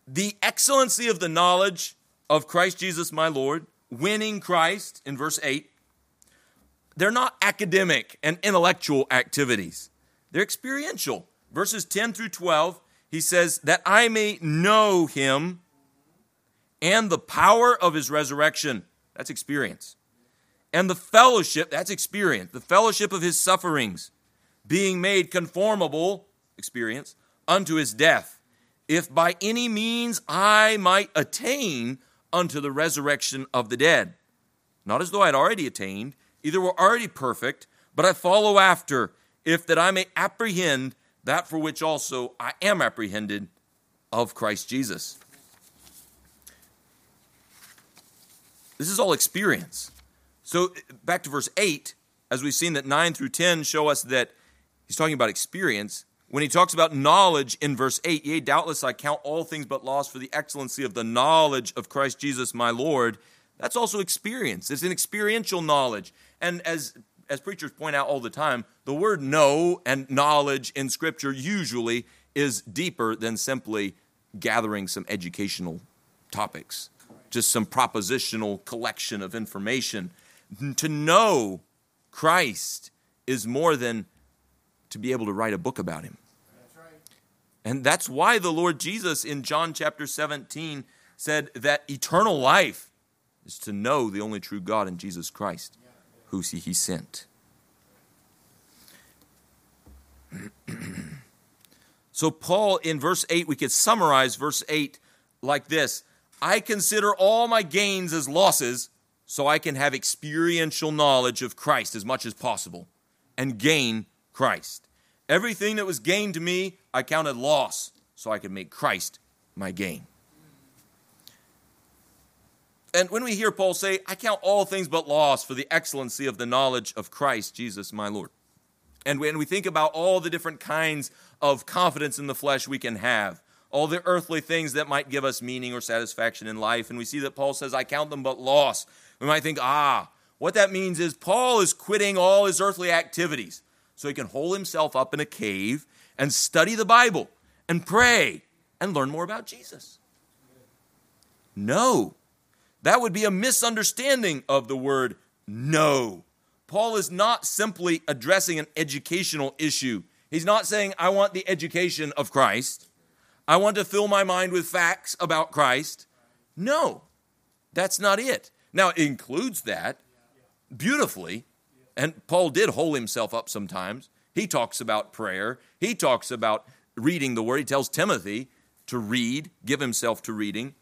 The excellency of the knowledge of Christ Jesus my Lord, winning Christ in verse 8, they're not academic and intellectual activities, they're experiential. Verses 10 through 12, he says, That I may know him and the power of his resurrection. That's experience. And the fellowship, that's experience. The fellowship of his sufferings, being made conformable, experience, unto his death, if by any means I might attain unto the resurrection of the dead. Not as though I had already attained, either were already perfect, but I follow after, if that I may apprehend that for which also I am apprehended of Christ Jesus. This is all experience. So, back to verse 8, as we've seen that 9 through 10 show us that he's talking about experience, when he talks about knowledge in verse 8, yea, doubtless I count all things but loss for the excellency of the knowledge of Christ Jesus my Lord, that's also experience. It's an experiential knowledge. And as as preachers point out all the time, the word know and knowledge in Scripture usually is deeper than simply gathering some educational topics, just some propositional collection of information. To know Christ is more than to be able to write a book about him. And that's why the Lord Jesus in John chapter 17 said that eternal life is to know the only true God in Jesus Christ, who he sent. *clears throat* so, Paul in verse 8, we could summarize verse 8 like this I consider all my gains as losses so I can have experiential knowledge of Christ as much as possible and gain Christ. Everything that was gained to me, I counted loss so I could make Christ my gain. And when we hear Paul say, I count all things but loss for the excellency of the knowledge of Christ Jesus my Lord. And when we think about all the different kinds of confidence in the flesh we can have, all the earthly things that might give us meaning or satisfaction in life, and we see that Paul says, I count them but loss. We might think, ah, What that means is Paul is quitting all his earthly activities so he can hole himself up in a cave and study the Bible and pray and learn more about Jesus. No, that would be a misunderstanding of the word know. Paul is not simply addressing an educational issue. He's not saying, I want the education of Christ. I want to fill my mind with facts about Christ. No, that's not it. Now, it includes that beautifully, and Paul did hole himself up sometimes. He talks about prayer, he talks about reading the word. He tells Timothy to read, give himself to reading.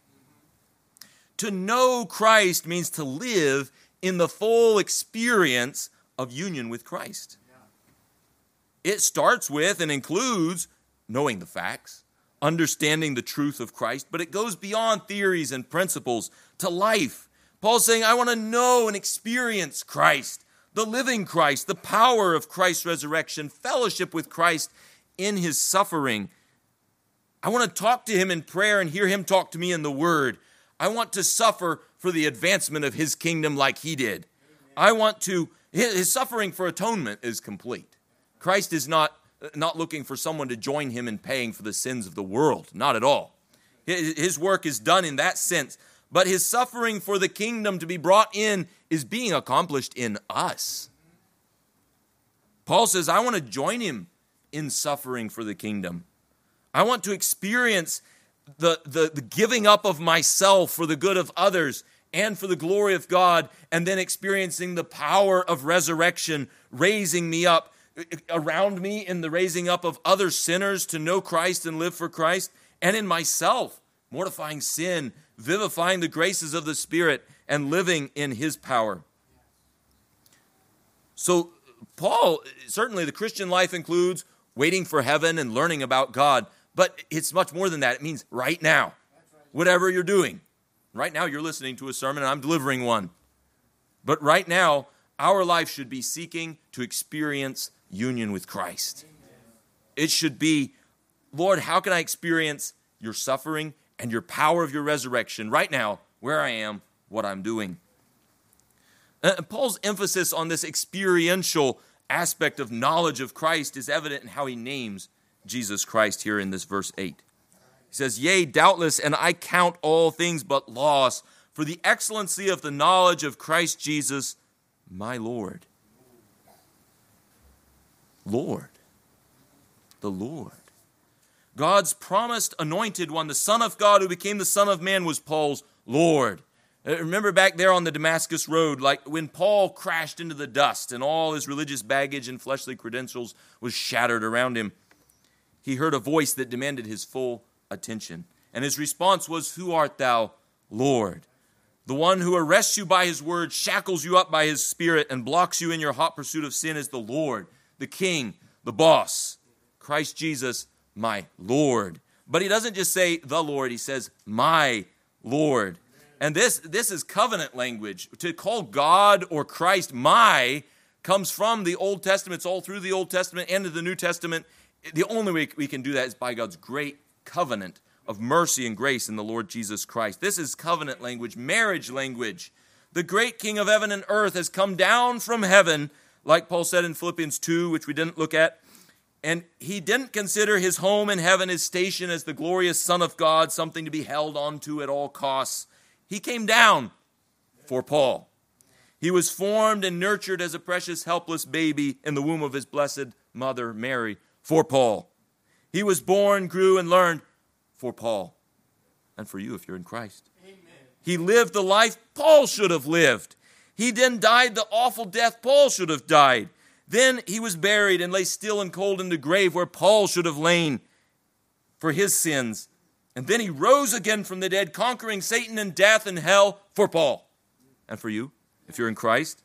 To know Christ means to live in the full experience of union with Christ. It starts with and includes knowing the facts, understanding the truth of Christ, but it goes beyond theories and principles to life. Paul's saying, I want to know and experience Christ, the living Christ, the power of Christ's resurrection, fellowship with Christ in his suffering. I want to talk to him in prayer and hear him talk to me in the word. I want to suffer for the advancement of his kingdom like he did. I want to, his suffering for atonement is complete. Christ is not, not looking for someone to join him in paying for the sins of the world, not at all. His work is done in that sense, but his suffering for the kingdom to be brought in is being accomplished in us. Paul says, I want to join him in suffering for the kingdom. I want to experience the, the, the giving up of myself for the good of others and for the glory of God, and then experiencing the power of resurrection, raising me up uh, around me in the raising up of other sinners to know Christ and live for Christ, and in myself, mortifying sin, vivifying the graces of the Spirit, and living in His power. So, Paul, certainly the Christian life includes waiting for heaven and learning about God, but it's much more than that. It means right now, whatever you're doing. Right now, you're listening to a sermon and I'm delivering one. But right now, our life should be seeking to experience union with Christ. It should be, Lord, how can I experience your suffering and your power of your resurrection right now, where I am, what I'm doing? Uh, Paul's emphasis on this experiential aspect of knowledge of Christ is evident in how he names Jesus Christ here in this verse 8. He says, Yea, doubtless, and I count all things but loss for the excellency of the knowledge of Christ Jesus, my Lord. Lord. The Lord. God's promised anointed one, the Son of God who became the Son of Man, was Paul's Lord. Uh, remember back there on the Damascus Road, like when Paul crashed into the dust and all his religious baggage and fleshly credentials was shattered around him, he heard a voice that demanded his full attention. And his response was, Who art thou, Lord? The one who arrests you by his word, shackles you up by his spirit, and blocks you in your hot pursuit of sin is the Lord, the King, the boss, Christ Jesus, my Lord. But he doesn't just say the Lord, he says, My Lord. And this, this is covenant language. To call God or Christ my comes from the Old Testament. It's all through the Old Testament and the New Testament. The only way we can do that is by God's great covenant of mercy and grace in the Lord Jesus Christ. This is covenant language, marriage language. The great King of heaven and earth has come down from heaven, like Paul said in Philippians 2, which we didn't look at. And he didn't consider his home in heaven, his station as the glorious Son of God, something to be held onto at all costs. He came down for Paul. He was formed and nurtured as a precious, helpless baby in the womb of his blessed mother, Mary, for Paul. He was born, grew, and learned for Paul and for you if you're in Christ. Amen. He lived the life Paul should have lived. He then died the awful death Paul should have died. Then he was buried and lay still and cold in the grave where Paul should have lain for his sins. And then he rose again from the dead, conquering Satan and death and hell for Paul and for you, if you're in Christ.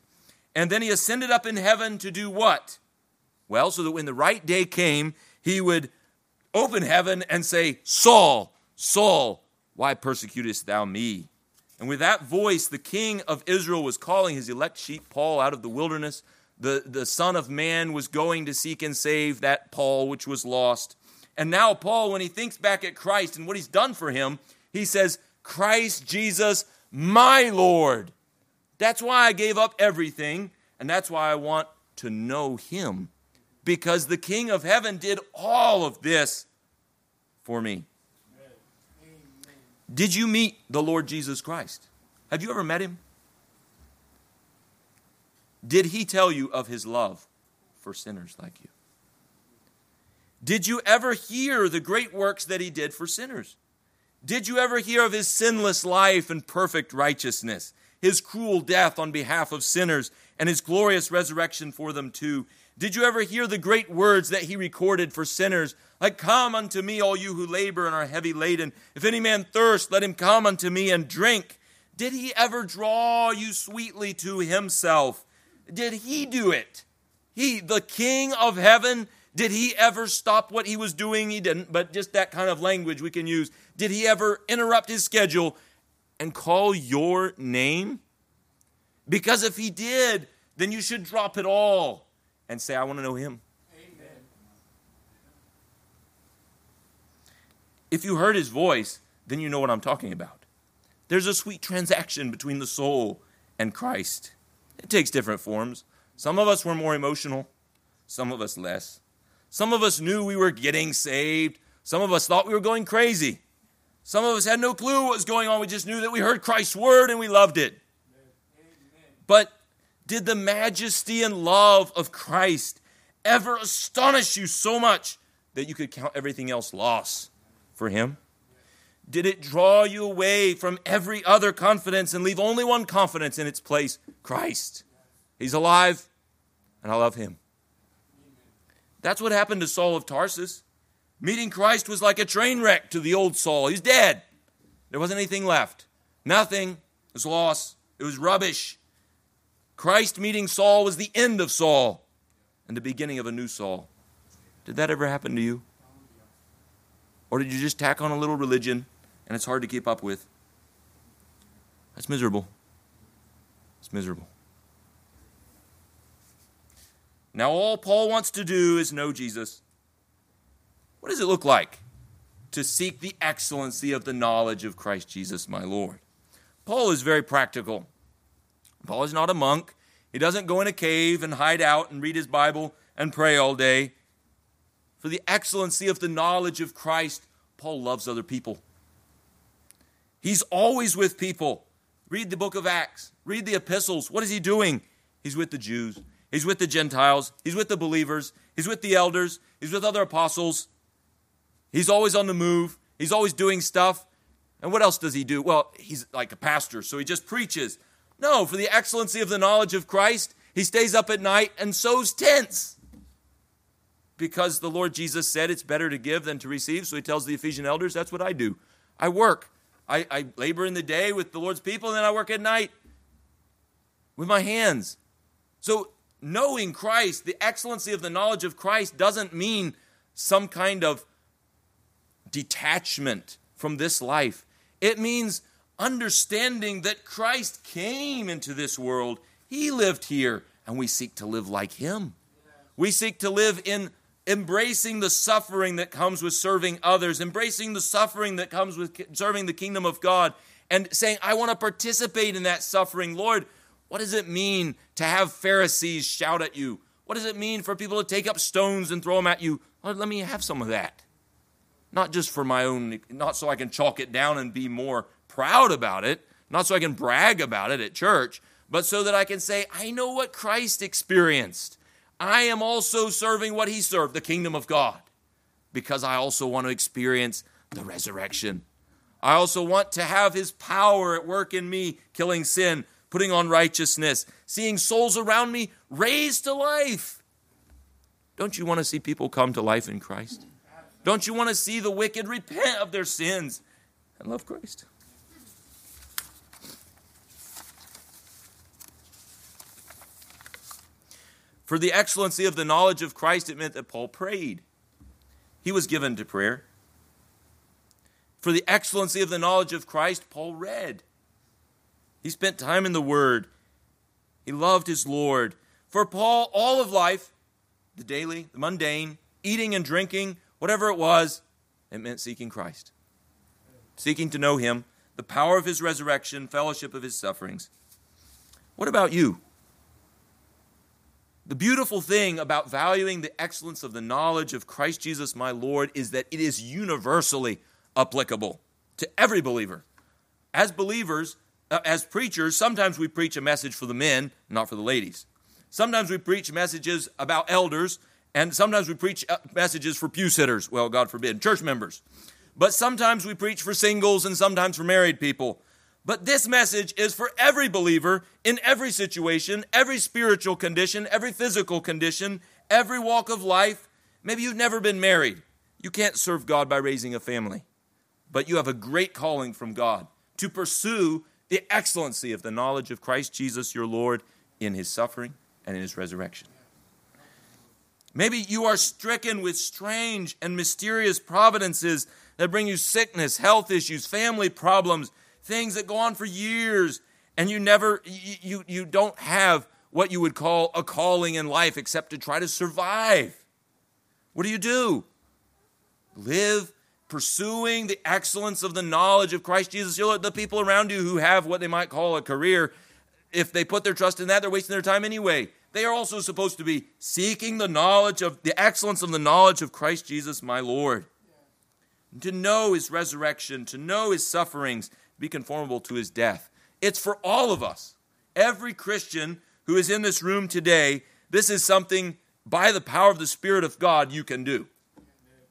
And then he ascended up in heaven to do what? Well, so that when the right day came, he would open heaven and say, Saul, Saul, why persecutest thou me? And with that voice, the king of Israel was calling his elect sheep Paul out of the wilderness. The, the Son of Man was going to seek and save that Paul which was lost. And now, Paul, when he thinks back at Christ and what he's done for him, he says, Christ Jesus, my Lord. That's why I gave up everything, and that's why I want to know him. Because the King of heaven did all of this for me. Did you meet the Lord Jesus Christ? Have you ever met him? Did he tell you of his love for sinners like you? Did you ever hear the great works that he did for sinners? Did you ever hear of his sinless life and perfect righteousness, his cruel death on behalf of sinners, and his glorious resurrection for them too? Did you ever hear the great words that he recorded for sinners? Like, Come unto me, all you who labor and are heavy laden. If any man thirst, let him come unto me and drink. Did he ever draw you sweetly to himself? Did he do it? He, the King of heaven, did he ever stop what he was doing? He didn't, but just that kind of language we can use. Did he ever interrupt his schedule and call your name? Because if he did, then you should drop it all and say, I want to know him. Amen. If you heard his voice, then you know what I'm talking about. There's a sweet transaction between the soul and Christ. It takes different forms. Some of us were more emotional, some of us less. Some of us knew we were getting saved, some of us thought we were going crazy. Some of us had no clue what was going on. We just knew that we heard Christ's word and we loved it. But did the majesty and love of Christ ever astonish you so much that you could count everything else loss for Him? Did it draw you away from every other confidence and leave only one confidence in its place Christ? He's alive, and I love Him. That's what happened to Saul of Tarsus. Meeting Christ was like a train wreck to the old Saul. He's dead. There wasn't anything left. Nothing. It was lost. It was rubbish. Christ meeting Saul was the end of Saul and the beginning of a new Saul. Did that ever happen to you? Or did you just tack on a little religion and it's hard to keep up with? That's miserable. It's miserable. Now, all Paul wants to do is know Jesus. What does it look like to seek the excellency of the knowledge of Christ Jesus, my Lord? Paul is very practical. Paul is not a monk. He doesn't go in a cave and hide out and read his Bible and pray all day. For the excellency of the knowledge of Christ, Paul loves other people. He's always with people. Read the book of Acts, read the epistles. What is he doing? He's with the Jews, he's with the Gentiles, he's with the believers, he's with the elders, he's with other apostles. He's always on the move, he's always doing stuff. And what else does he do? Well, he's like a pastor, so he just preaches. No, for the excellency of the knowledge of Christ, he stays up at night and sews tents. Because the Lord Jesus said it's better to give than to receive. So he tells the Ephesian elders, that's what I do. I work. I, I labor in the day with the Lord's people, and then I work at night with my hands. So knowing Christ, the excellency of the knowledge of Christ, doesn't mean some kind of detachment from this life. It means understanding that Christ came into this world, He lived here, and we seek to live like Him. We seek to live in embracing the suffering that comes with serving others, embracing the suffering that comes with serving the kingdom of God, and saying, I want to participate in that suffering. Lord, what does it mean to have Pharisees shout at you? What does it mean for people to take up stones and throw them at you? Lord, let me have some of that. Not just for my own, not so I can chalk it down and be more proud about it, not so I can brag about it at church, but so that I can say, I know what Christ experienced. I am also serving what he served, the kingdom of God, because I also want to experience the resurrection. I also want to have his power at work in me, killing sin, putting on righteousness, seeing souls around me raised to life. Don't you want to see people come to life in Christ? Don't you want to see the wicked repent of their sins and love Christ? For the excellency of the knowledge of Christ, it meant that Paul prayed. He was given to prayer. For the excellency of the knowledge of Christ, Paul read. He spent time in the Word. He loved his Lord. For Paul, all of life, the daily, the mundane, eating and drinking, whatever it was, it meant seeking Christ, seeking to know him, the power of his resurrection, fellowship of his sufferings. What about you? The beautiful thing about valuing the excellence of the knowledge of Christ Jesus my Lord is that it is universally applicable to every believer. As believers, uh, as preachers, sometimes we preach a message for the men, not for the ladies. Sometimes we preach messages about elders, and sometimes we preach uh, messages for pew sitters. Well, God forbid, church members. But sometimes we preach for singles and sometimes for married people. But this message is for every believer in every situation, every spiritual condition, every physical condition, every walk of life. Maybe you've never been married. You can't serve God by raising a family. But you have a great calling from God to pursue the excellency of the knowledge of Christ Jesus your Lord in his suffering and in his resurrection. Maybe you are stricken with strange and mysterious providences that bring you sickness, health issues, family problems, things that go on for years, and you never, you, you, don't have what you would call a calling in life except to try to survive. What do you do? Live pursuing the excellence of the knowledge of Christ Jesus. You'll the people around you who have what they might call a career, if they put their trust in that, they're wasting their time anyway. They are also supposed to be seeking the knowledge of the excellence of the knowledge of Christ Jesus, my Lord. To know his resurrection, to know his sufferings, be conformable to his death. It's for all of us. Every Christian who is in this room today, this is something by the power of the Spirit of God you can do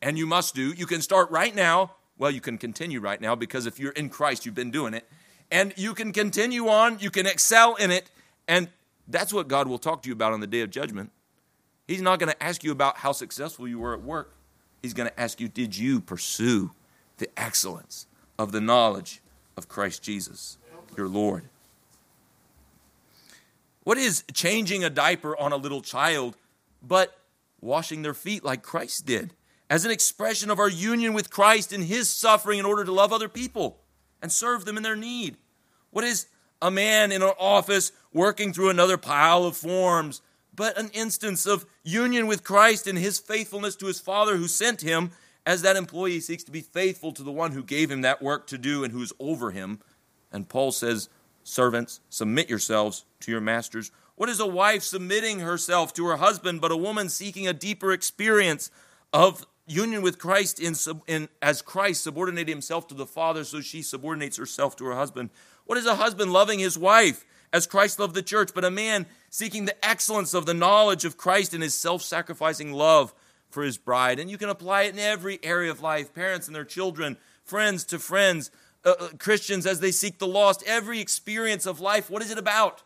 and you must do. You can start right now. Well, you can continue right now because if you're in Christ, you've been doing it. And you can continue on, you can excel in it. And that's what God will talk to you about on the day of judgment. He's not going to ask you about how successful you were at work. He's going to ask you, did you pursue the excellence of the knowledge of Christ Jesus, your Lord? What is changing a diaper on a little child but washing their feet like Christ did? as an expression of our union with Christ in his suffering in order to love other people and serve them in their need. What is a man in an office working through another pile of forms, but an instance of union with Christ and his faithfulness to his Father who sent him, as that employee seeks to be faithful to the one who gave him that work to do and who is over him. And Paul says, Servants, submit yourselves to your masters. What is a wife submitting herself to her husband, but a woman seeking a deeper experience of union with Christ in, in, as Christ subordinated himself to the Father, so she subordinates herself to her husband. What is a husband loving his wife as Christ loved the church, but a man seeking the excellence of the knowledge of Christ in his self sacrificing love for his bride? And you can apply it in every area of life parents and their children, friends to friends, uh, uh Christians as they seek the lost. Every experience of life, what is it about?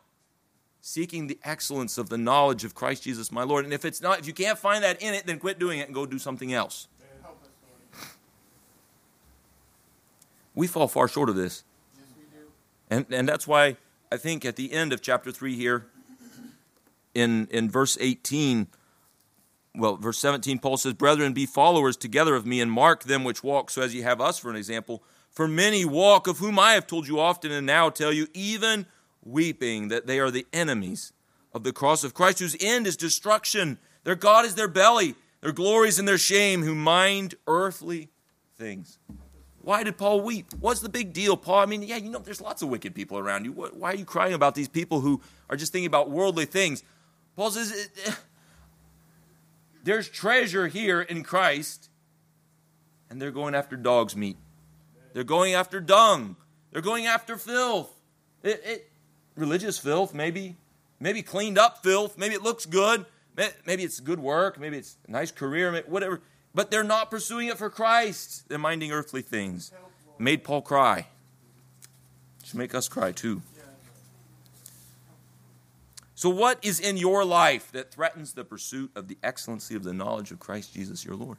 seeking the excellence of the knowledge of Christ Jesus my Lord. And if it's not, if you can't find that in it, then quit doing it and go do something else. We fall far short of this. And, and that's why I think at the end of chapter 3 here, in, in verse 18, well, verse 17, Paul says, Brethren, be followers together of me, and mark them which walk, so as ye have us for an example. For many walk, of whom I have told you often, and now tell you, even weeping that they are the enemies of the cross of Christ, whose end is destruction. Their God is their belly, their glories in their shame, who mind earthly things. Why did Paul weep? What's the big deal, Paul? I mean, yeah, you know, there's lots of wicked people around you. Why are you crying about these people who are just thinking about worldly things? Paul says, there's treasure here in Christ, and they're going after dog's meat. They're going after dung. They're going after filth. It, it, religious filth, maybe, maybe cleaned up filth, maybe it looks good, maybe it's good work, maybe it's a nice career, whatever. But they're not pursuing it for Christ. They're minding earthly things. Made Paul cry. Should make us cry too. So, what is in your life that threatens the pursuit of the excellency of the knowledge of Christ Jesus your Lord?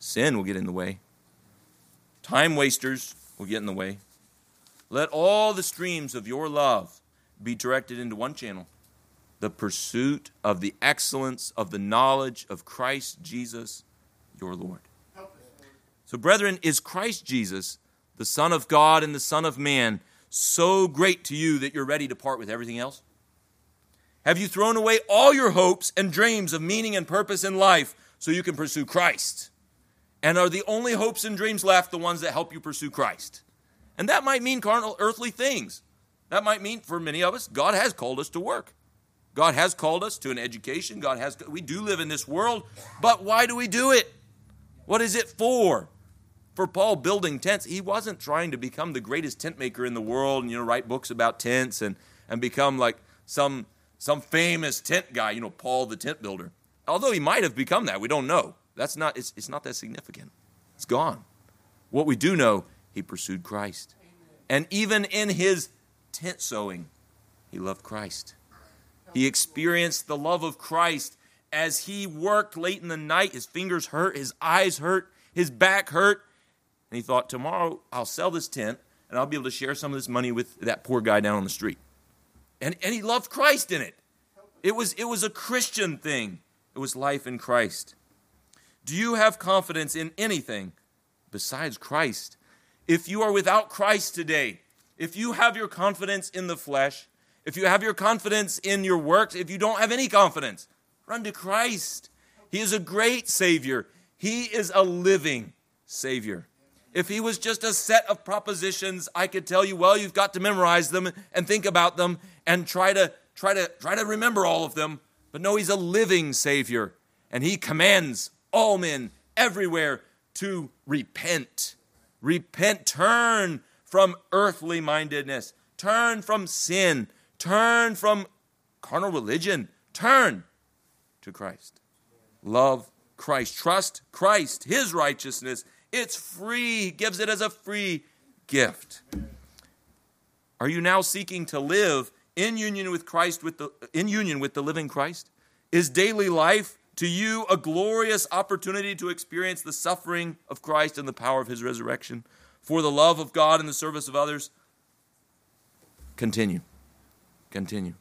Sin will get in the way. Time wasters will get in the way. Let all the streams of your love be directed into one channel the pursuit of the excellence of the knowledge of Christ Jesus, your Lord. So, brethren, is Christ Jesus, the Son of God and the Son of Man, so great to you that you're ready to part with everything else? Have you thrown away all your hopes and dreams of meaning and purpose in life so you can pursue Christ? And are the only hopes and dreams left the ones that help you pursue Christ? And that might mean carnal, earthly things. That might mean for many of us, God has called us to work. God has called us to an education. God has we do live in this world, but why do we do it? What is it for? For Paul building tents, he wasn't trying to become the greatest tent maker in the world and you know write books about tents and and become like some some famous tent guy, you know, Paul the tent builder. Although he might have become that, we don't know. That's not it's, it's not that significant. It's gone. What we do know, he pursued Christ. And even in his tent sewing, he loved Christ. He experienced the love of Christ as he worked late in the night. His fingers hurt, his eyes hurt, his back hurt. And he thought, tomorrow I'll sell this tent and I'll be able to share some of this money with that poor guy down on the street. And, and he loved Christ in it. It was, it was a Christian thing, it was life in Christ. Do you have confidence in anything besides Christ? If you are without Christ today, if you have your confidence in the flesh, if you have your confidence in your works, if you don't have any confidence, run to Christ. He is a great Savior. He is a living Savior. If He was just a set of propositions, I could tell you, well, you've got to memorize them and think about them and try to try to try to remember all of them. But no, He's a living Savior, and He commands all men everywhere to repent. Repent, turn from earthly mindedness, turn from sin, turn from carnal religion, turn to Christ. Love Christ, trust Christ, His righteousness. It's free, He gives it as a free gift. Are you now seeking to live in union with Christ, with the, in union with the living Christ? Is daily life to you a glorious opportunity to experience the suffering of Christ and the power of his resurrection for the love of God and the service of others? Continue. Continue.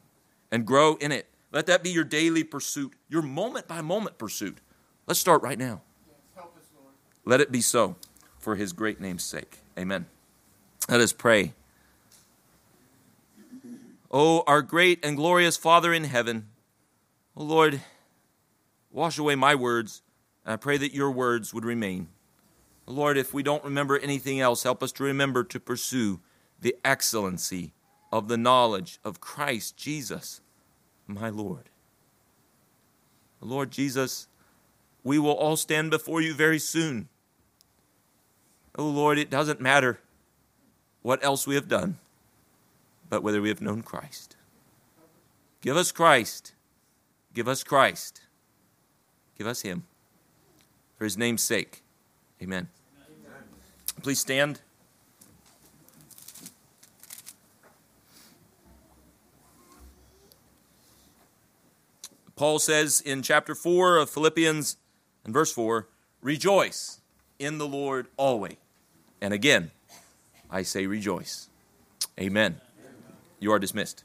And grow in it. Let that be your daily pursuit, your moment by moment pursuit. Let's start right now. Let it be so for his great name's sake. Amen. Let us pray. Oh, our great and glorious Father in heaven, oh Lord, Wash away my words, and I pray that your words would remain. Lord, if we don't remember anything else, help us to remember to pursue the excellency of the knowledge of Christ Jesus, my Lord. Lord Jesus, we will all stand before you very soon. Oh Lord, it doesn't matter what else we have done, but whether we have known Christ. Give us Christ. Give us Christ. Give us him. For his name's sake. Amen. Please stand. Paul says in chapter 4 of Philippians and verse 4 Rejoice in the Lord always. And again, I say rejoice. Amen. You are dismissed.